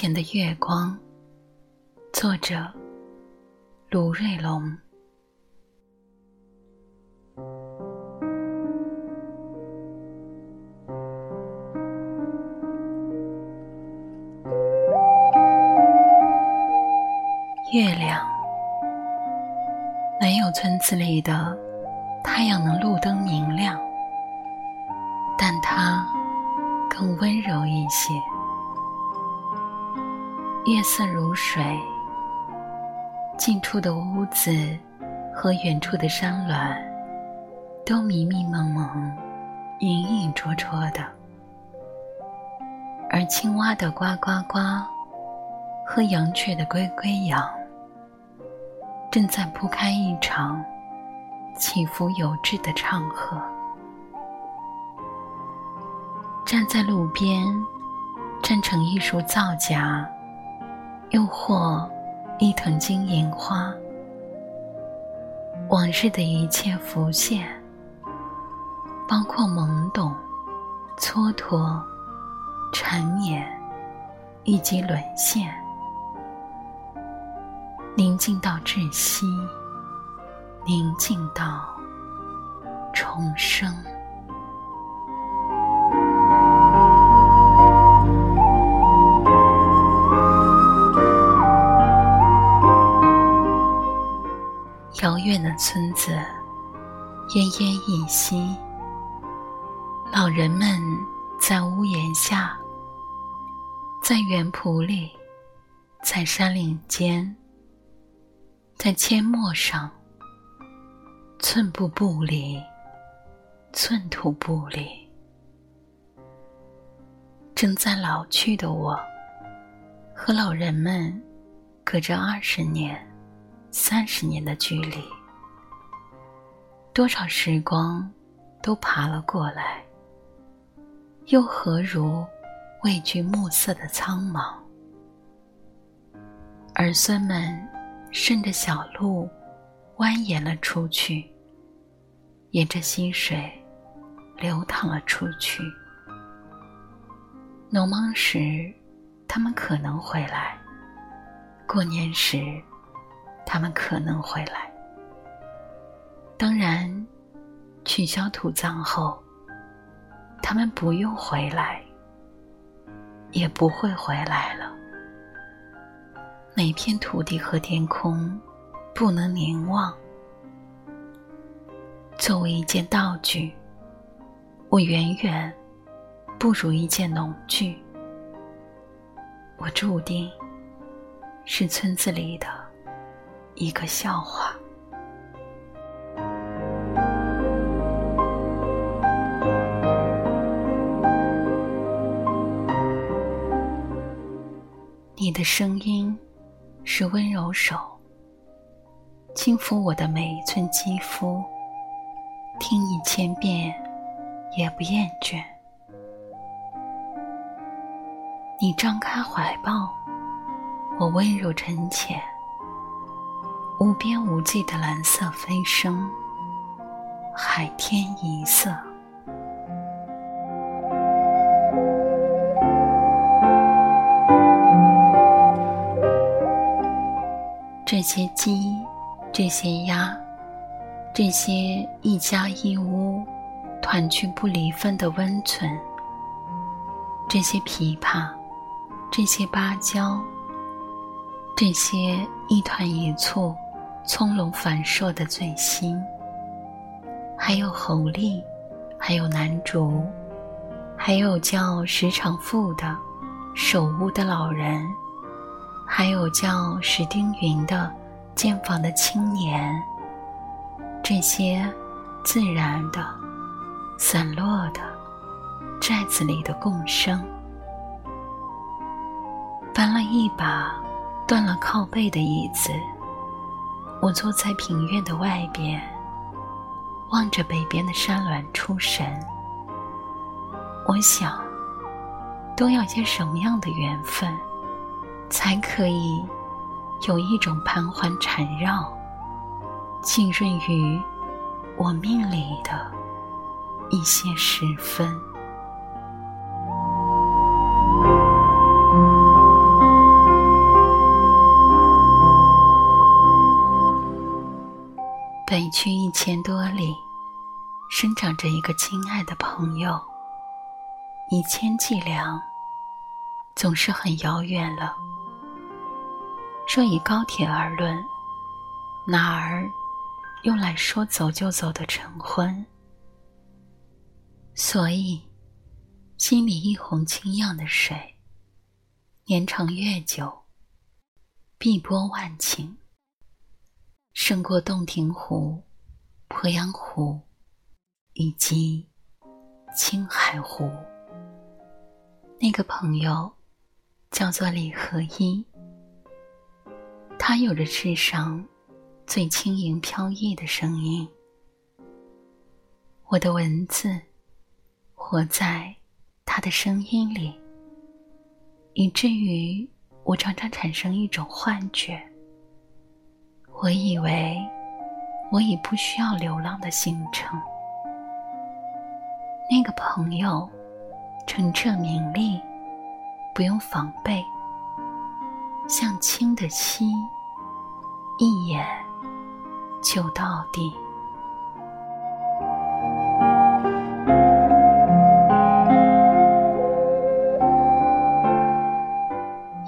前的月光，作者卢瑞龙。月亮没有村子里的太阳能路灯明亮，但它更温柔一些。夜色如水，近处的屋子和远处的山峦都迷迷蒙蒙、隐隐绰绰的，而青蛙的呱呱呱和羊雀的归归羊，正在铺开一场起伏有致的唱和。站在路边，站成一束皂荚。又或一藤金银花，往日的一切浮现，包括懵懂、蹉跎、缠绵，以及沦陷，宁静到窒息，宁静到重生。遥远的村子，奄奄一息。老人们在屋檐下，在园圃里，在山岭间，在阡陌上，寸步不离，寸土不离。正在老去的我，和老人们隔着二十年。三十年的距离，多少时光都爬了过来，又何如畏惧暮色的苍茫？儿孙们顺着小路蜿蜒了出去，沿着溪水流淌了出去。农忙时，他们可能回来；过年时。他们可能会来。当然，取消土葬后，他们不用回来，也不会回来了。每片土地和天空不能凝望？作为一件道具，我远远不如一件农具。我注定是村子里的。一个笑话。你的声音是温柔手，轻抚我的每一寸肌肤，听一千遍也不厌倦。你张开怀抱，我温柔沉潜。无边无际的蓝色飞升，海天一色。这些鸡，这些鸭，这些一家一屋团聚不离分的温存，这些琵琶，这些芭蕉，这些一团一簇。葱茏繁硕的醉心，还有猴狸，还有南竹，还有叫石长富的守屋的老人，还有叫石丁云的建房的青年。这些自然的、散落的寨子里的共生。搬了一把断了靠背的椅子。我坐在庭院的外边，望着北边的山峦出神。我想，都要些什么样的缘分，才可以有一种盘桓缠绕，浸润于我命里的一些时分。去一千多里，生长着一个亲爱的朋友。一千计量，总是很遥远了。若以高铁而论，哪儿用来说走就走的晨昏？所以，心里一泓清漾的水，年长月久，碧波万顷，胜过洞庭湖、鄱阳湖以及青海湖。那个朋友叫做李和一，他有着世上最轻盈飘逸的声音。我的文字活在他的声音里，以至于我常常产生一种幻觉。我以为我已不需要流浪的行程。那个朋友。澄澈明丽，不用防备，像清的溪，一眼就到底。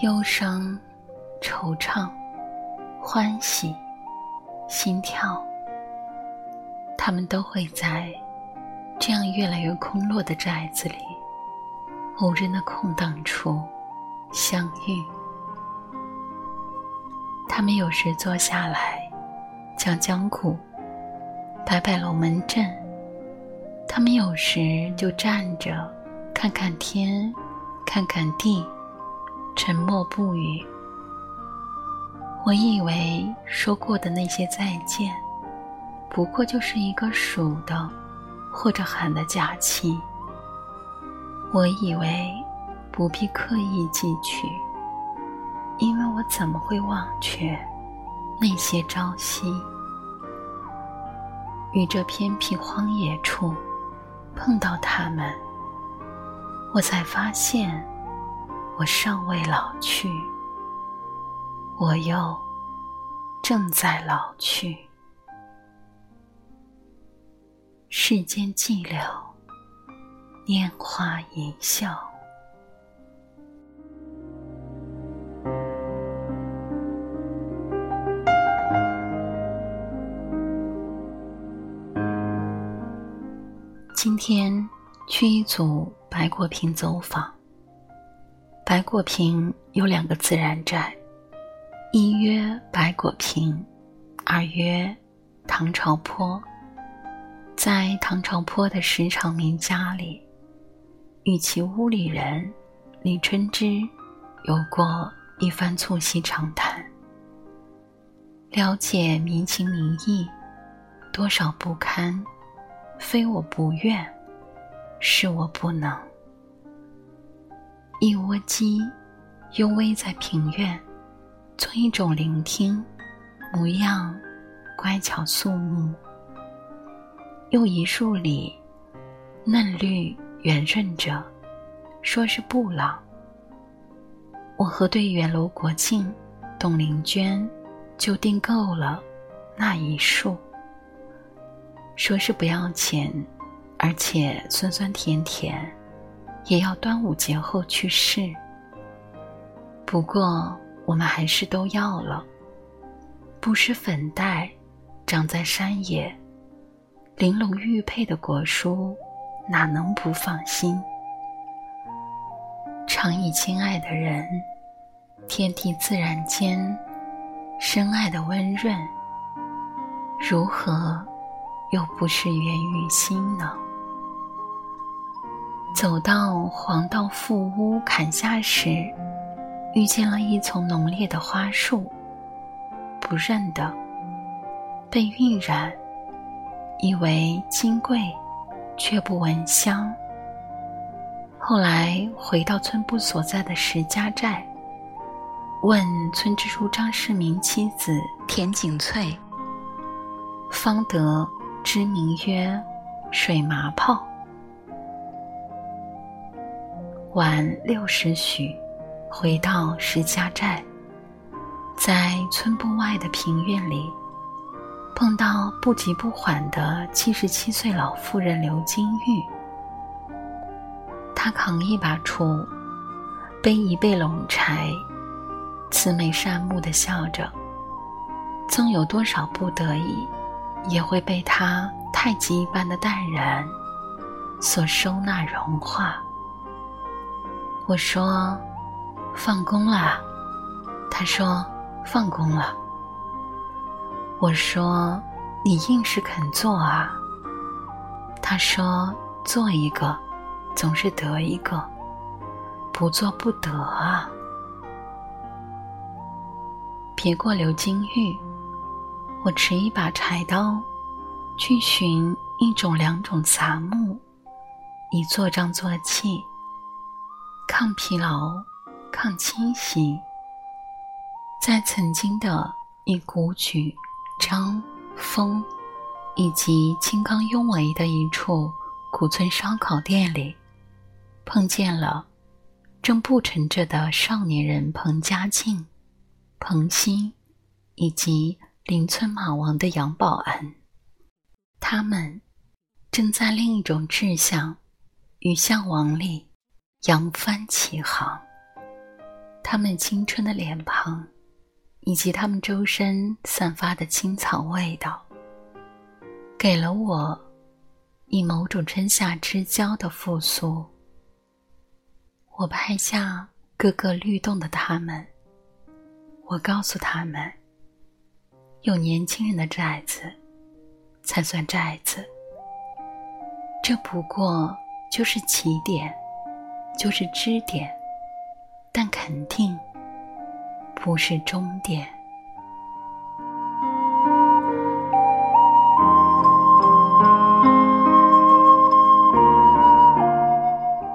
忧伤、惆怅、欢喜、心跳，他们都会在这样越来越空落的寨子里。无人的空档处相遇，他们有时坐下来讲讲古，摆摆龙门阵；他们有时就站着看看天，看看地，沉默不语。我以为说过的那些再见，不过就是一个数的或者喊的假期。我以为不必刻意记取，因为我怎么会忘却那些朝夕？于这偏僻荒野处碰到他们，我才发现我尚未老去，我又正在老去。世间寂寥。拈花一笑。今天去一组白果坪走访。白果坪有两个自然寨，一曰白果坪，二曰唐朝坡。在唐朝坡的石场名家里。与其屋里人李春之有过一番促膝长谈，了解民情民意，多少不堪，非我不愿，是我不能。一窝鸡幽微在庭院，做一种聆听，模样乖巧肃穆。又一树里嫩绿。圆润着，说是布朗。我和队员楼国庆、董玲娟就订购了那一束，说是不要钱，而且酸酸甜甜，也要端午节后去试。不过我们还是都要了。不施粉黛，长在山野，玲珑玉佩的果蔬。哪能不放心？常以亲爱的人，天地自然间，深爱的温润，如何又不是源于心呢？走到黄道富屋坎下时，遇见了一丛浓烈的花树，不认得，被晕染，以为金桂。却不闻香。后来回到村部所在的石家寨，问村支书张世民妻子田景翠，方得知名曰水麻泡。晚六时许，回到石家寨，在村部外的平院里，碰到不急不缓的七十七岁老妇人刘金玉。她扛一把锄，背一背笼柴，慈眉善目的笑着。纵有多少不得已，也会被她太极一般的淡然所收纳融化。我说：“放工了。”他说：“放工了。”我说：“你硬是肯做啊。”他说：“做一个，总是得一个；不做不得啊。”别过刘金玉，我持一把柴刀，去寻一种两种杂木，以做章做器，抗疲劳，抗侵袭。在曾经的一古举。张、峰，以及清刚雍维的一处古村烧烤店里，碰见了正步成着的少年人彭家庆、彭鑫，以及邻村马王的杨保安。他们正在另一种志向与向往里扬帆起航。他们青春的脸庞。以及他们周身散发的青草味道，给了我以某种春夏之交的复苏。我拍下各个律动的他们，我告诉他们：有年轻人的寨子，才算寨子。这不过就是起点，就是支点，但肯定。不是终点。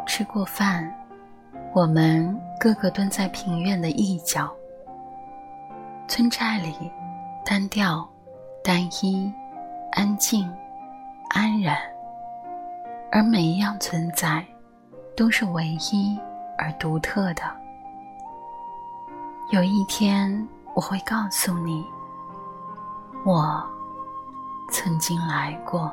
吃过饭，我们个个蹲在庭院的一角。村寨里单调、单一、安静、安然，而每一样存在都是唯一而独特的。有一天，我会告诉你，我曾经来过。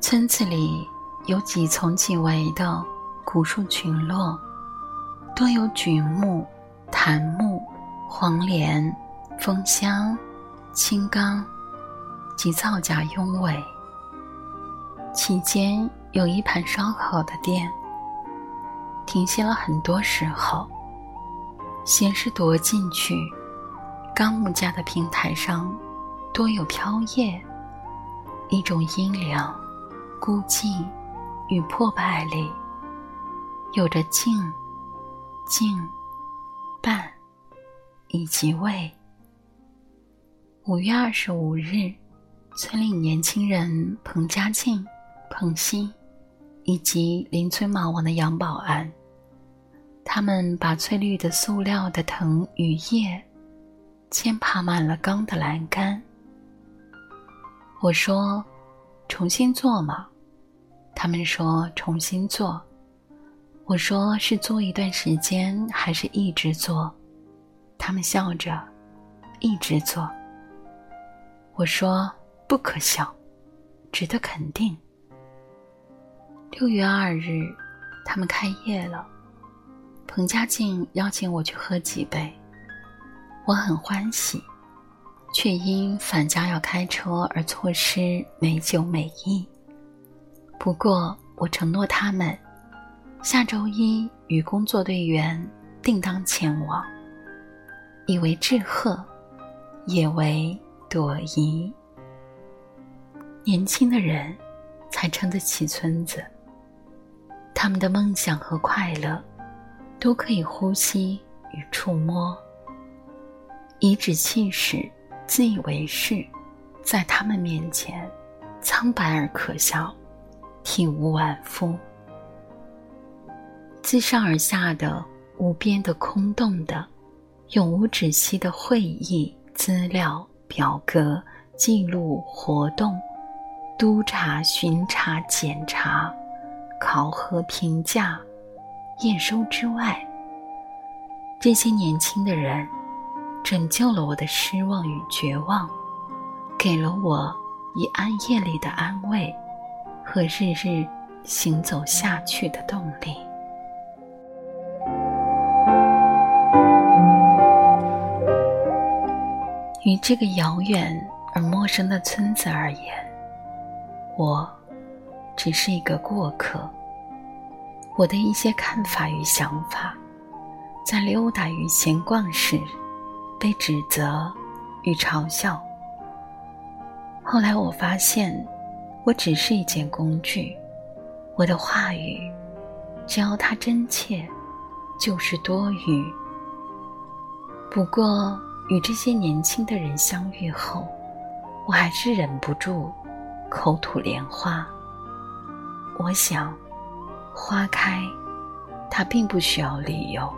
村子里有几丛几围的古树群落，多有榉木、檀木、黄连、枫香、青冈及皂荚拥尾。期间有一盘烧烤的店，停歇了很多时候。先是踱进去，钢木架的平台上多有飘叶，一种阴凉、孤寂与破败里，有着静、静、伴以及味。五月二十五日，村里年轻人彭家庆。彭鑫，以及邻村马王的杨保安，他们把翠绿的塑料的藤与叶，牵爬满了钢的栏杆。我说：“重新做嘛。”他们说：“重新做。”我说：“是做一段时间，还是一直做？”他们笑着：“一直做。”我说：“不可笑，值得肯定。”六月二日，他们开业了。彭家静邀请我去喝几杯，我很欢喜，却因返家要开车而错失美酒美意。不过，我承诺他们，下周一与工作队员定当前往，以为致贺，也为朵颐。年轻的人，才撑得起村子。他们的梦想和快乐，都可以呼吸与触摸。颐指气使、自以为是，在他们面前，苍白而可笑，体无完肤。自上而下的、无边的、空洞的、永无止息的会议资料、表格、记录、活动、督查、巡查、检查。考核、评价，验收之外，这些年轻的人拯救了我的失望与绝望，给了我以暗夜里的安慰和日日行走下去的动力。于这个遥远而陌生的村子而言，我只是一个过客。我的一些看法与想法，在溜达与闲逛时被指责与嘲笑。后来我发现，我只是一件工具，我的话语，只要它真切，就是多余。不过。与这些年轻的人相遇后，我还是忍不住口吐莲花。我想，花开，它并不需要理由。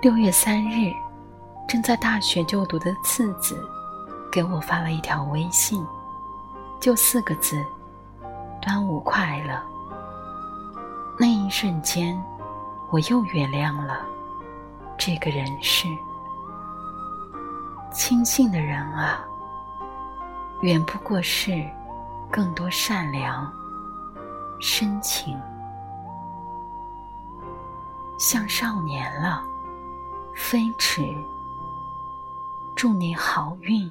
六月三日，正在大学就读的次子给我发了一条微信，就四个字：“端午快乐。”那一瞬间，我又原谅了。这个人是轻信的人啊，远不过是更多善良、深情，像少年了。飞驰，祝你好运。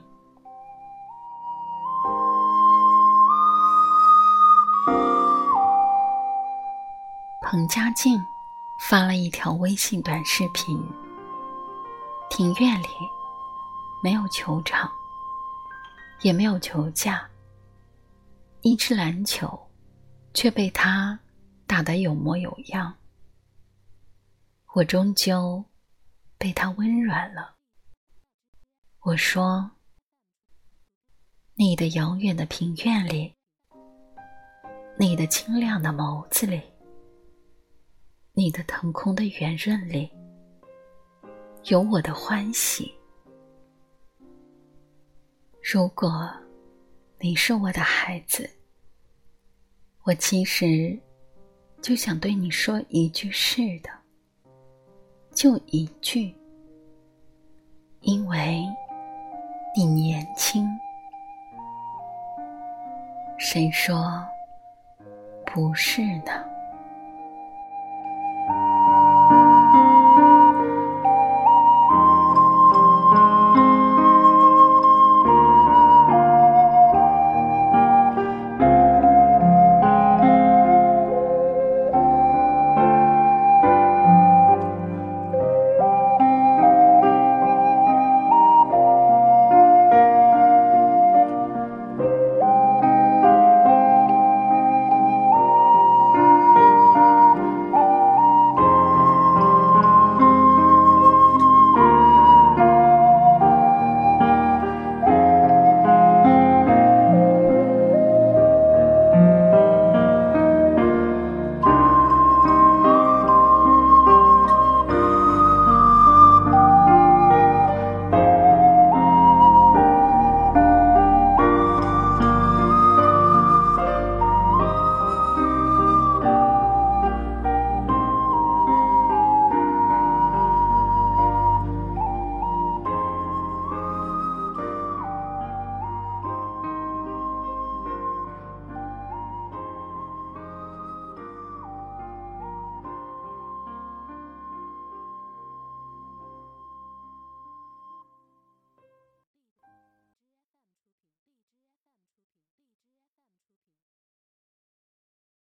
彭佳静。发了一条微信短视频。庭院里没有球场，也没有球架。一支篮球却被他打得有模有样。我终究被他温软了。我说：“你的遥远的庭院里，你的清亮的眸子里。”你的腾空的圆润里，有我的欢喜。如果你是我的孩子，我其实就想对你说一句是的，就一句，因为你年轻。谁说不是呢？